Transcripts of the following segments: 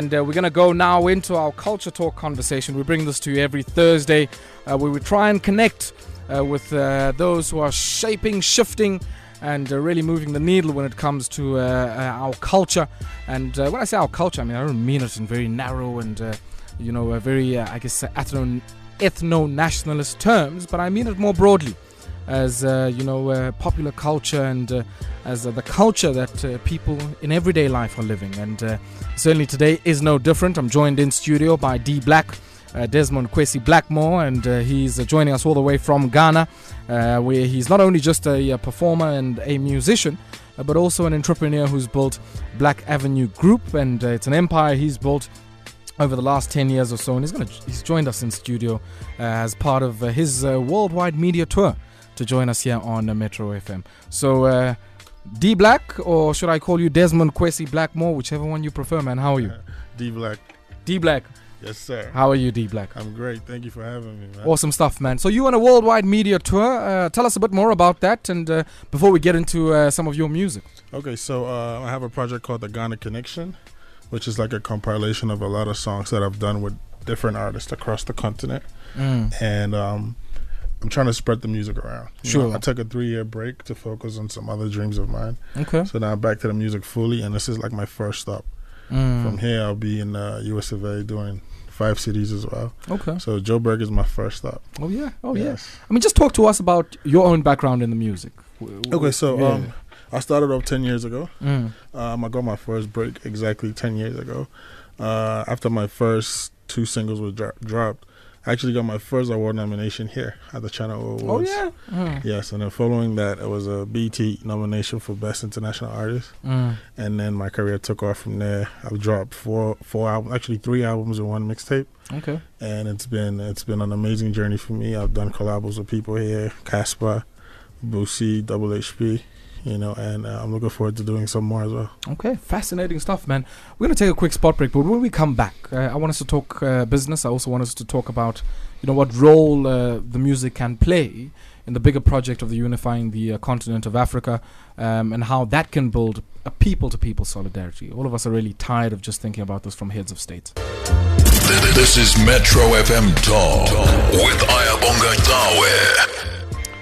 And uh, we're going to go now into our culture talk conversation. We bring this to you every Thursday uh, where we try and connect uh, with uh, those who are shaping, shifting, and uh, really moving the needle when it comes to uh, our culture. And when I say our culture, I mean, I don't mean it in very narrow and, you know, very, I guess, ethno nationalist terms, but I mean it more broadly as uh, you know uh, popular culture and uh, as the culture that people in everyday life are living. And certainly today is no different. I'm joined in studio by d black uh, Desmond Kwesi Blackmore, and uh, he's uh, joining us all the way from Ghana, where he's not only just a, uh performer and a musician, but also an entrepreneur who's built Black Avenue Group, and it's an empire he's built over the last 10 years or so. And he's gonna he's joined us in studio as part of his worldwide media tour to join us here on Metro FM. So, uh, D Black, or should I call you Desmond Kwesi Blackmore, whichever one you prefer, man? How are you? D Black. D Black, Yes, sir. how are you, D Black? I'm great. Thank you for having me, man. Awesome stuff, man. So you on a worldwide media tour. Uh, tell us a bit more about that, and uh, before we get into uh, some of your music. Okay, so uh, I have a project called the Ghana Connection, which is like a compilation of a lot of songs that I've done with different artists across the continent, and um, I'm trying to spread the music around. You know, Sure. I took a three year break to focus on some other dreams of mine, Okay. so now I'm back to the music fully, and this is like my first stop. Mm. From here, I'll be in uh, US of A doing five cities as well. Okay. So Joburg is my first stop. Oh yeah. Oh yeah. Yes. I mean, just talk to us about your own background in the music. Okay, so yeah. um, I started off ten years ago. Mm. Um, I got my first break exactly 10 years ago. Uh, after my first two singles were dro- dropped, I actually got my first award nomination here at the Channel O Oh Awards. yeah. Mm. Yes, and then following that, it was a BET nomination for Best International Artist, Mm. and then my career took off from there. I've dropped four, four albums, actually three albums and one mixtape, Okay. and it's been it's been an amazing journey for me. I've done collabs with people here, Cassper, Boosie, Double HP, you know, and uh, I'm looking forward to doing some more as well. Okay, fascinating stuff, man. We're going to take a quick spot break, but when we come back, uh, I want us to talk uh, business. I also want us to talk about, you know, what role uh, the music can play in the bigger project of the unifying the uh, continent of Africa, um, and how that can build a people-to-people solidarity. All of us are really tired of just thinking about this from heads of state. This is Metro FM Talk with Ayabonga Cawe.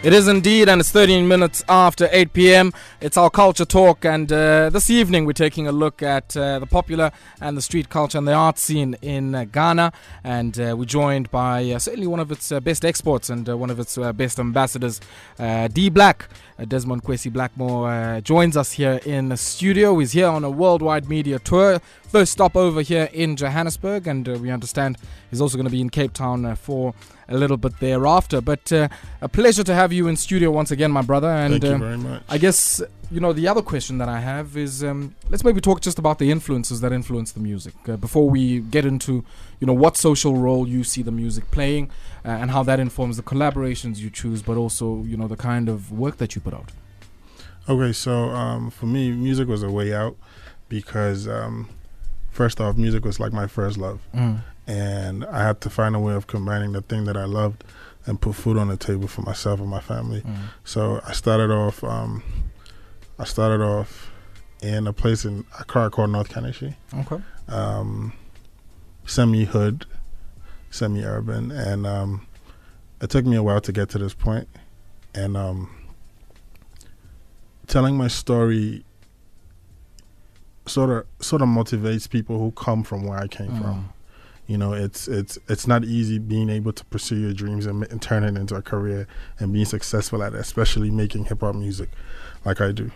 It is indeed, and it's 13 minutes after 8 p.m. It's our culture talk, and uh, this evening we're taking a look at uh, the popular and the street culture and the art scene in uh, Ghana. And uh, we're joined by uh, certainly one of its uh, best exports and one of its best ambassadors, D Black. Desmond Kwesi Blackmore joins us here in the studio. He's here on a worldwide media tour. First stop over here in Johannesburg, and we understand he's also going to be in Cape Town for a little bit thereafter. But uh, a pleasure to have you in studio once again, my brother. And Thank you um, very much. I guess you know the other question that I have is um, let's maybe talk just about the influences that influence the music uh, before we get into you know what social role you see the music playing uh, and how that informs the collaborations you choose, but also you know the kind of work that you put out. Okay, so um, for me, music was a way out because um, first off, music was like my first love, and I had to find a way of combining the thing that I loved and put food on the table for myself and my family. So I started off. Um, I started off in a place in Accra called North Kaneshie, Okay. um, semi hood, semi urban, and um, it took me a while to get to this point. And um, telling my story sort of sort of motivates people who come from where I came Mm. from. You know, it's it's it's not easy being able to pursue your dreams and, and turn it into a career and being successful at it, especially making hip hop music like I do.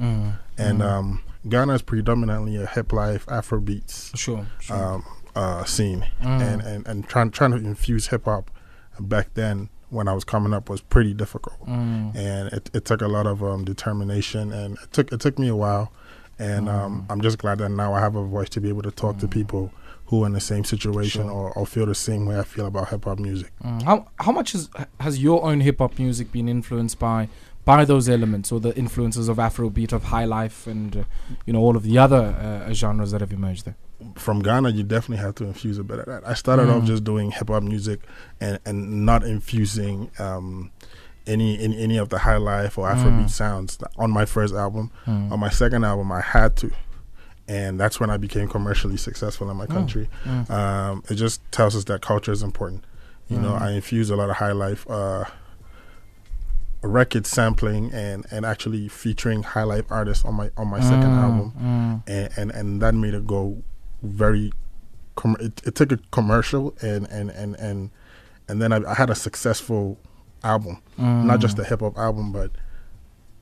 Mm. And Mm. um, Ghana is predominantly a hip life Afro beats Sure. sure. um, uh, scene, Mm. and and and trying trying to infuse hip hop back then when I was coming up was pretty difficult, Mm. and it, it took a lot of um, determination, and it took it took me a while, and um, Mm. I'm just glad that now I have a voice to be able to talk to Mm. people who are in the same situation Sure. or, or feel the same way I feel about hip hop music. Mm. How how much is, has your own hip hop music been influenced by by those elements or the influences of Afrobeat, of high life, and uh, you know all of the other uh, genres that have emerged there? From Ghana, you definitely have to infuse a bit of that. I started off Mm. just doing hip hop music and, and not infusing um, any, any any of the high life or Afrobeat Mm. sounds on my first album. Mm. On my second album, I had to, and that's when I became commercially successful in my country. Mm. Um, it just tells us that culture is important. You know, Mm. I infuse a lot of high life uh, record sampling and and actually featuring high life artists on my on my second Mm, album, mm. and, and and that made it go very. Com- it, it took a commercial and and and and and then I, I had a successful album, not just Mm. a hip hop album, but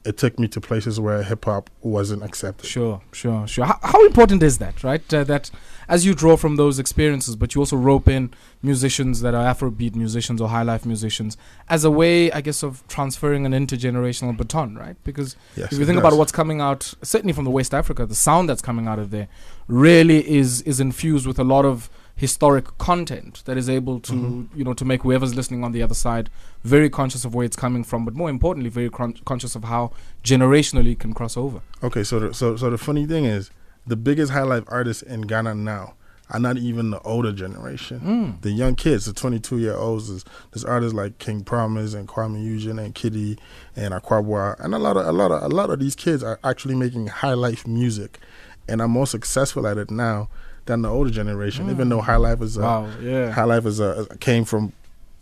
it took me to places where hip hop wasn't accepted. Sure, sure, sure. How, how important is that, right? Uh, that as you draw from those experiences, but you also rope in musicians that are Afrobeat musicians or high life musicians as a way, I guess, of transferring an intergenerational baton, right? Because Yes, if you think about what's coming out, certainly from the West Africa, the sound that's coming out of there really is is infused with a lot of historic content that is able to Mhm. you know to make whoever's listening on the other side very conscious of where it's coming from, but more importantly, very con- conscious of how generationally it can cross over. Okay, so the, so so the funny thing is, the biggest high life artists in Ghana now are not even the older generation. Mm. The young kids, the 22 year olds, is there's artists like King Promise and Kuami Eugene and KiDi and Akwaboah, and a lot of a lot of a lot of these kids are actually making high life music, and are more successful at it now than the older generation. Even though high life is a, Wow, yeah, high life is a, came from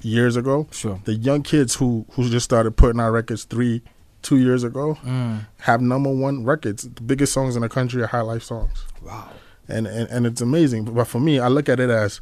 years ago. sure. The young kids who who just started putting out records three, two years ago Mm. have number one records. The biggest songs in the country are high life songs, Wow. and and, and it's amazing. But for me, I look at it as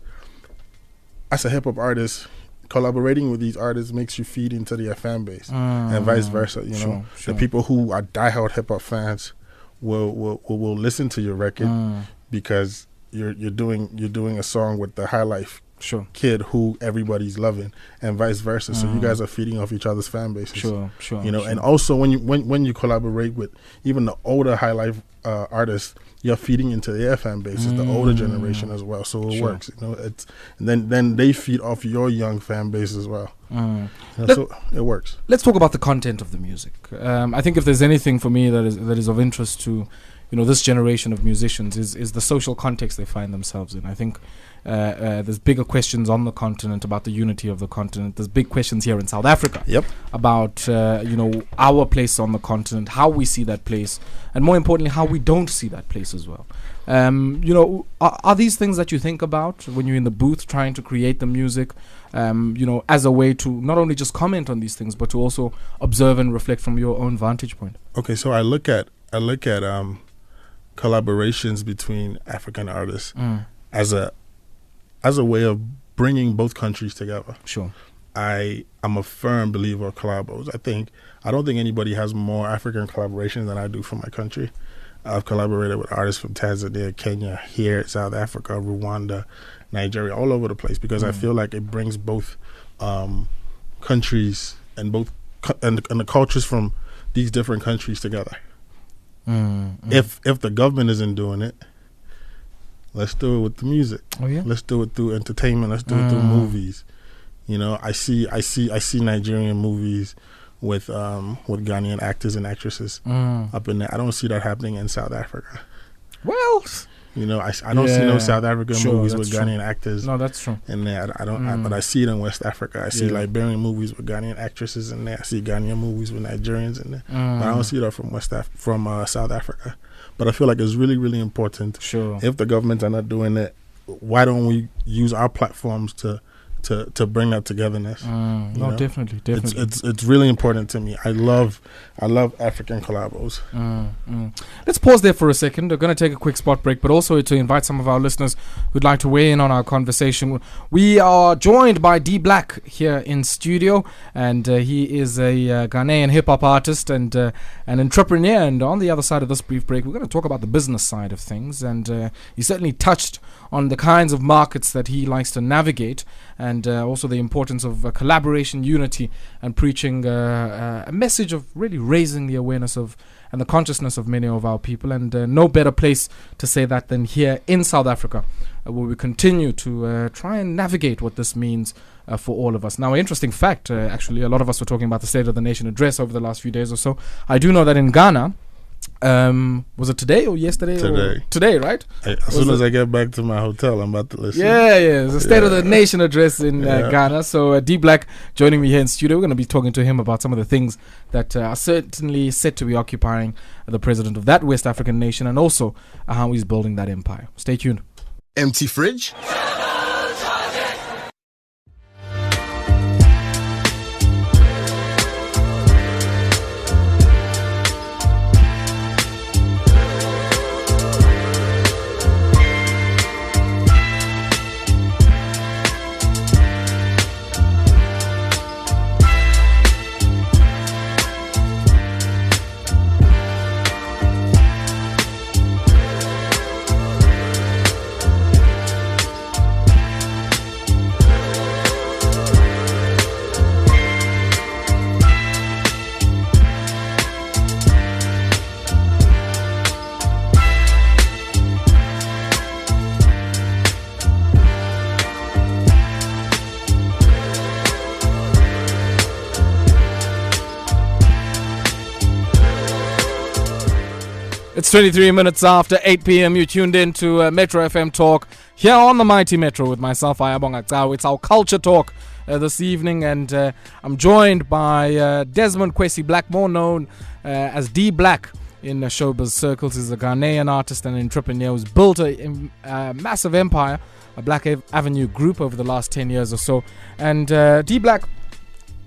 as a hip hop artist, collaborating with these artists makes you feed into their fan base, and vice versa. You know, Mm. Sure, sure. the people who are diehard hip hop fans will, will will will listen to your record Mm. because you're you're doing you're doing a song with the high life Sure, kid who everybody's loving, and vice versa. So you Mm. guys are feeding off each other's fan bases sure, sure. you know sure. and also when you when when you collaborate with even the older high life uh, artists you're feeding into their fan bases the older Mm. generation as well so it Sure. works you know it's and then then they feed off your young fan base as well Mm. You know, so it works Let's talk about the content of the music. Um, I think if there's anything for me that is that is of interest to, you know, this generation of musicians is is the social context they find themselves in. I think. Uh, uh, there's bigger questions on the continent about the unity of the continent. There's big questions here in South Africa yep about uh, you know our place on the continent, how we see that place, and more importantly, how we don't see that place as well. Um, you know, are, are these things that you think about when you're in the booth trying to create the music? Um, you know, as a way to not only just comment on these things, but to also observe and reflect from your own vantage point. okay so i look at i look at um collaborations between african artists as a as a way of bringing both countries together Sure. I am a firm believer of collabos. I think I don't think anybody has more African collaborations than I do for my country. I've collaborated with artists from Tanzania, Kenya, here, South Africa, Rwanda, Nigeria, all over the place because I Mm. feel like it brings both um, countries and both and, and the cultures from these different countries together. Mm, mm. If if the government isn't doing it, let's do it with the music. oh yeah. Let's do it through entertainment. Let's do it through Mm. movies. You know, I see, I see, I see Nigerian movies with um with Ghanaian actors and actresses Mm. up in there. I don't see that happening in South Africa. Well, You know, I, I don't see no South African sure, movies with true. Ghanaian actors no, that's true. in there. I, I don't, I, Mm. but I see it in West Africa. I see Yeah. Liberian movies with Ghanaian actresses in there. I see Ghanaian movies with Nigerians in there. Mm. But I don't see that from West Af- from uh, South Africa. But I feel like it's really, really important Sure. if the governments are not doing it, why don't we use our platforms to to to bring that togetherness? Mm, no, know? definitely, It's definitely. it's it's really important to me. I love I love African collabos. Mm, mm. Let's pause there for a second. We're going to take a quick spot break, but also to invite some of our listeners who'd like to weigh in on our conversation. We are joined by D Black here in studio, and uh, he is a uh, Ghanaian hip hop artist and uh, an entrepreneur. And on the other side of this brief break, we're going to talk about the business side of things. And uh, he certainly touched on the kinds of markets that he likes to navigate, and uh, also the importance of uh, collaboration, unity, and preaching uh, a message of really raising the awareness of and the consciousness of many of our people. And no better place to say that than here in South Africa, where we continue to try and navigate what this means. For all of us. Now, an interesting fact, actually, a lot of us were talking about the State of the Nation address over the last few days or so. I do know that in Ghana, Um, was it today or yesterday? Or Today. today, right? Hey, as soon as I get back to my hotel, I'm about to listen. Yeah, yeah. It's a State of the Nation address in uh, Yeah. Ghana. So uh, D Black joining me here in studio. We're going to be talking to him about some of the things that uh, are certainly set to be occupying the president of that West African nation, and also uh, how he's building that empire. Stay tuned. Empty fridge? It's 23 minutes after 8 p.m. You tuned in to uh, Metro FM Talk here on the Mighty Metro with myself, Ayabonga Cawe. It's our culture talk uh, this evening, and uh, I'm joined by uh, Desmond Kwesi Black, more known uh, as D Black in showbiz circles. He's a Ghanaian artist and entrepreneur who's built a, a massive empire, a Black Avenue group over the last 10 years or so. And uh, D Black,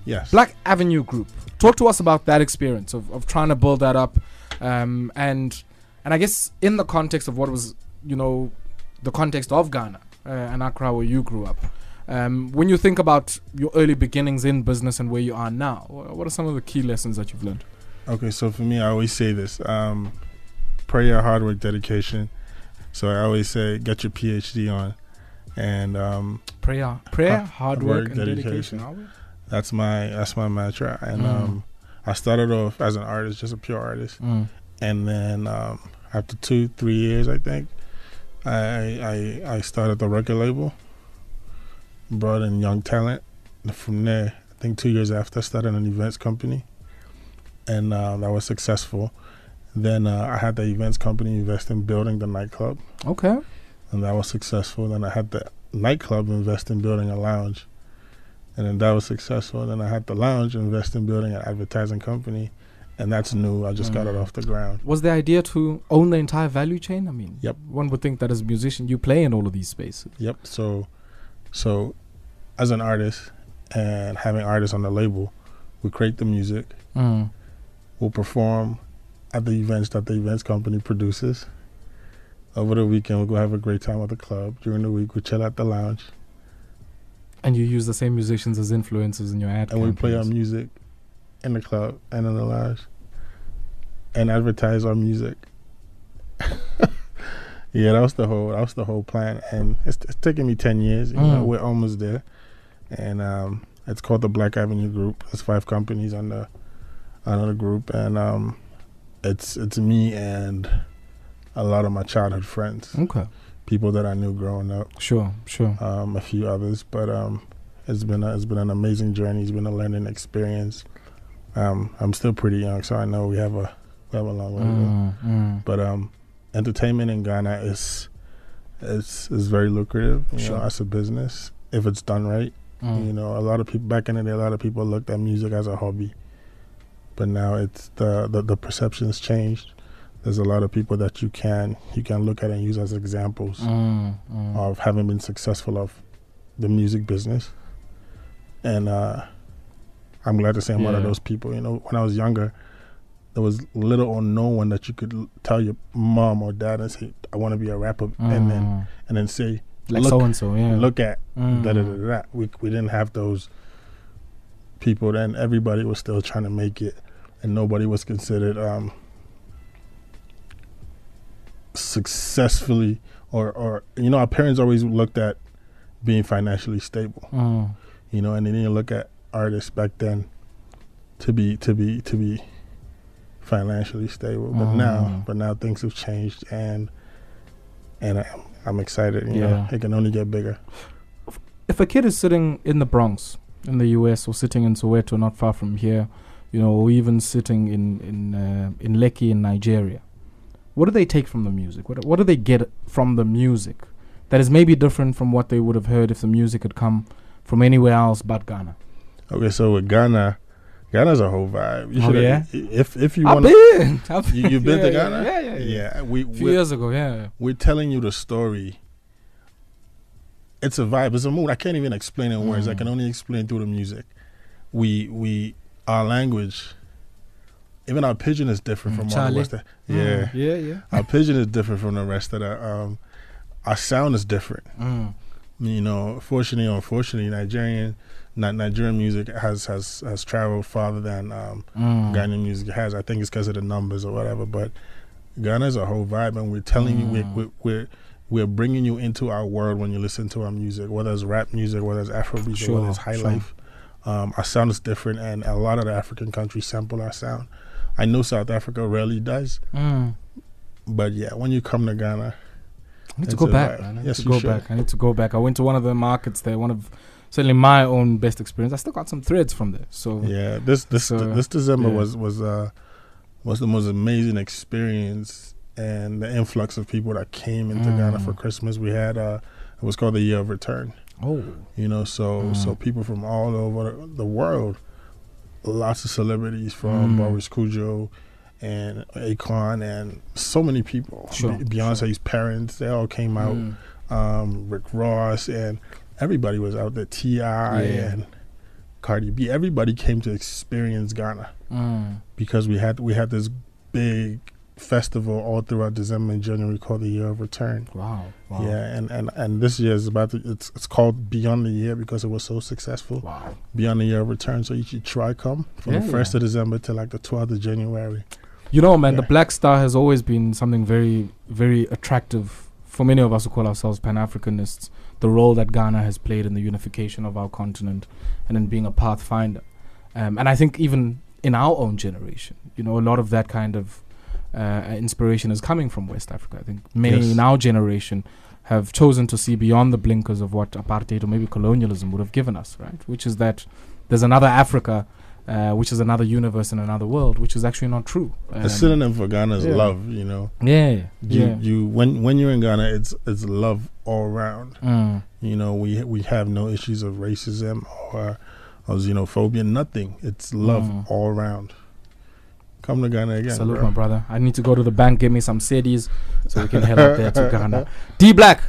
Yes. Black Avenue Group. Talk to us about that experience of, of trying to build that up, um, and and I guess in the context of what was you know the context of Ghana uh, and Accra where you grew up. Um, when you think about your early beginnings in business and where you are now, what are some of the key lessons that you've learned? Okay, so for me, I always say this: um, prayer, hard work, dedication. So I always say, get your PhD on, and um, Prayer, prayer, Hard- hard work, work, and dedication. dedication. that's my that's my mantra. And Mm. I started off as an artist, just a pure artist, Mm. and then um, after two, three years, I think, I I I started the record label, brought in young talent. And from there, I think two years after, I started an events company, and uh, that was successful. Then uh, I had the events company invest in building the nightclub, Okay. and that was successful. Then I had the nightclub invest in building a lounge, and then that was successful. And then I had the lounge invest in building an advertising company, and that's new. I just got it Mm. off the ground. Was the idea to own the entire value chain? I mean, Yep. One would think that as a musician, you play in all of these spaces. Yep. So, so as an artist and having artists on the label, we create the music. Mm. We'll perform at the events that the events company produces. Over the weekend, we'll go have a great time at the club. During the week, we chill at the lounge And you use the same musicians as influencers in your ad and we play our music in the club and in the lounge and advertise our music. yeah, that was the whole that was the whole plan, and it's, it's taken me ten years. You know, Mm. we're almost there, and um, it's called the Black Avenue Group. There's five companies under under the group, and um, it's it's me and a lot of my childhood friends, Okay. People that I knew growing up Sure, sure. um, a few others, but um, it's been a, it's been an amazing journey. It's been a learning experience. Um, I'm still pretty young, so I know we have a we have a long way to go. Mm, mm. But um, entertainment in Ghana is is is very lucrative. You Sure. know, as a business, if it's done right. Mm. You know, a lot of people back in the day, a lot of people looked at music as a hobby, but now it's the the, the perception's changed. There's a lot of people that you can you can look at and use as examples Mm, mm. of having been successful of the music business. And uh, I'm glad to say I'm one of those people. You know, when I was younger, there was little or no one that you could l- tell your mom or dad and say, "I want to be a rapper," and then Mm. and then say, like look, so and so, yeah. "Look at Mm. da da da da." We we didn't have those people. Then everybody was still trying to make it, and nobody was considered um, successfully or or you know our parents always looked at being financially stable Mm. you know and they didn't look at artists back then to be to be to be financially stable but now Mm. but now things have changed and and I, I'm excited you Yeah. know it can only get bigger If a kid is sitting in the Bronx, in the US, or sitting in Soweto, not far from here, you know, or even sitting in in uh, in Lekki in Nigeria, what do they take from the music? What what do they get from the music that is maybe different from what they would have heard if the music had come from anywhere else but Ghana? Okay, so with Ghana, Ghana's a whole vibe. You Oh, yeah? If if you want, been. I've you, you've been yeah, to Ghana. Yeah, yeah, yeah. yeah. We A few we're, years ago, yeah. we're telling you the story. It's a vibe. It's a mood. I can't even explain in words. I Mm. can only explain through the music. We we our language. Even our pidgin is different Mm, from all the rest. Of, yeah, Mm, yeah, yeah. our pidgin is different from the rest of the. Um, our sound is different. Mm. you know, fortunately or unfortunately, Nigerian, not Nigerian music has has has traveled farther than um, Mm. Ghanaian music has. I think it's because of the numbers or whatever. But Ghana's a whole vibe, and we're telling you, we're, Mm. we're we're we're bringing you into our world when you listen to our music, whether it's rap music, whether it's Afrobeat, Sure, whether it's high sure. life. Um, our sound is different, and a lot of the African countries sample our sound. I know South Africa rarely does, Mm. but yeah, when you come to Ghana, I need to go back. I need Yes, to go should. back. I need to go back. I went to one of the markets there, one of certainly my own best experience. I still got some threads from there. So Yeah, this this So, this December yeah. was was uh was the most amazing experience and the influx of people that came into Mm. Ghana for Christmas. We had uh it was called the Year of Return. Oh. You know, so Mm. so people from all over the world, lots of celebrities from Mm. Boris Kodjoe and Akon and so many people. Sure, Be- Beyonce's parents, they all came out. Mm. Um, Rick Ross and everybody was out there. T.I. Yeah. and Cardi B. Everybody came to experience Ghana Mm. because we had we had this big festival all throughout December and January called the Year of Return. Wow. Wow. Yeah, and, and, and this year is about to, it's it's called Beyond the Year because it was so successful. Wow. Beyond the Year of Return, so you should try come from the Yeah. first of December to like the twelfth of January. You know, man, the Black Star has always been something very, very attractive for many of us who call ourselves Pan Africanists. The role that Ghana has played in the unification of our continent and in being a pathfinder. Um, and I think even in our own generation, you know, a lot of that kind of uh, inspiration is coming from West Africa. I think many Yes. in our generation have chosen to see beyond the blinkers of what apartheid or maybe colonialism would have given us, right? Which is that there's another Africa, uh, which is another universe and another world, which is actually not true. the Um, synonym for Ghana is yeah. love. You know, yeah, you yeah. you when when you're in Ghana, it's it's love all around. Mm. You know, we we have no issues of racism or, or xenophobia. Nothing. It's love Mm. all around. Come to Ghana again, Salute, bro. my brother. I need to go to the bank, give me some cities, so we can head out there to Ghana. D Black,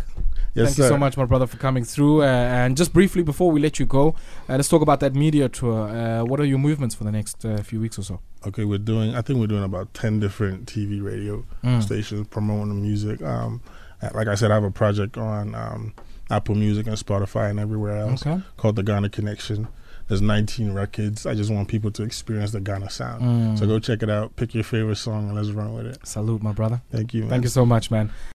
Yes, thank you so much, my brother, for coming through. Uh, and just briefly before we let you go, uh, let's talk about that media tour. Uh, what are your movements for the next uh, few weeks or so? Okay, we're doing. I think we're doing about ten different TV, radio Mm. stations promoting the music. Um, like I said, I have a project on um, Apple Music and Spotify and everywhere else Okay. called the Ghana Connection. There's 19 records. I just want people to experience the Ghana sound. Mm. So go check it out. Pick your favorite song and let's run with it. Salute, my brother. Thank you. Man. Thank you so much, man.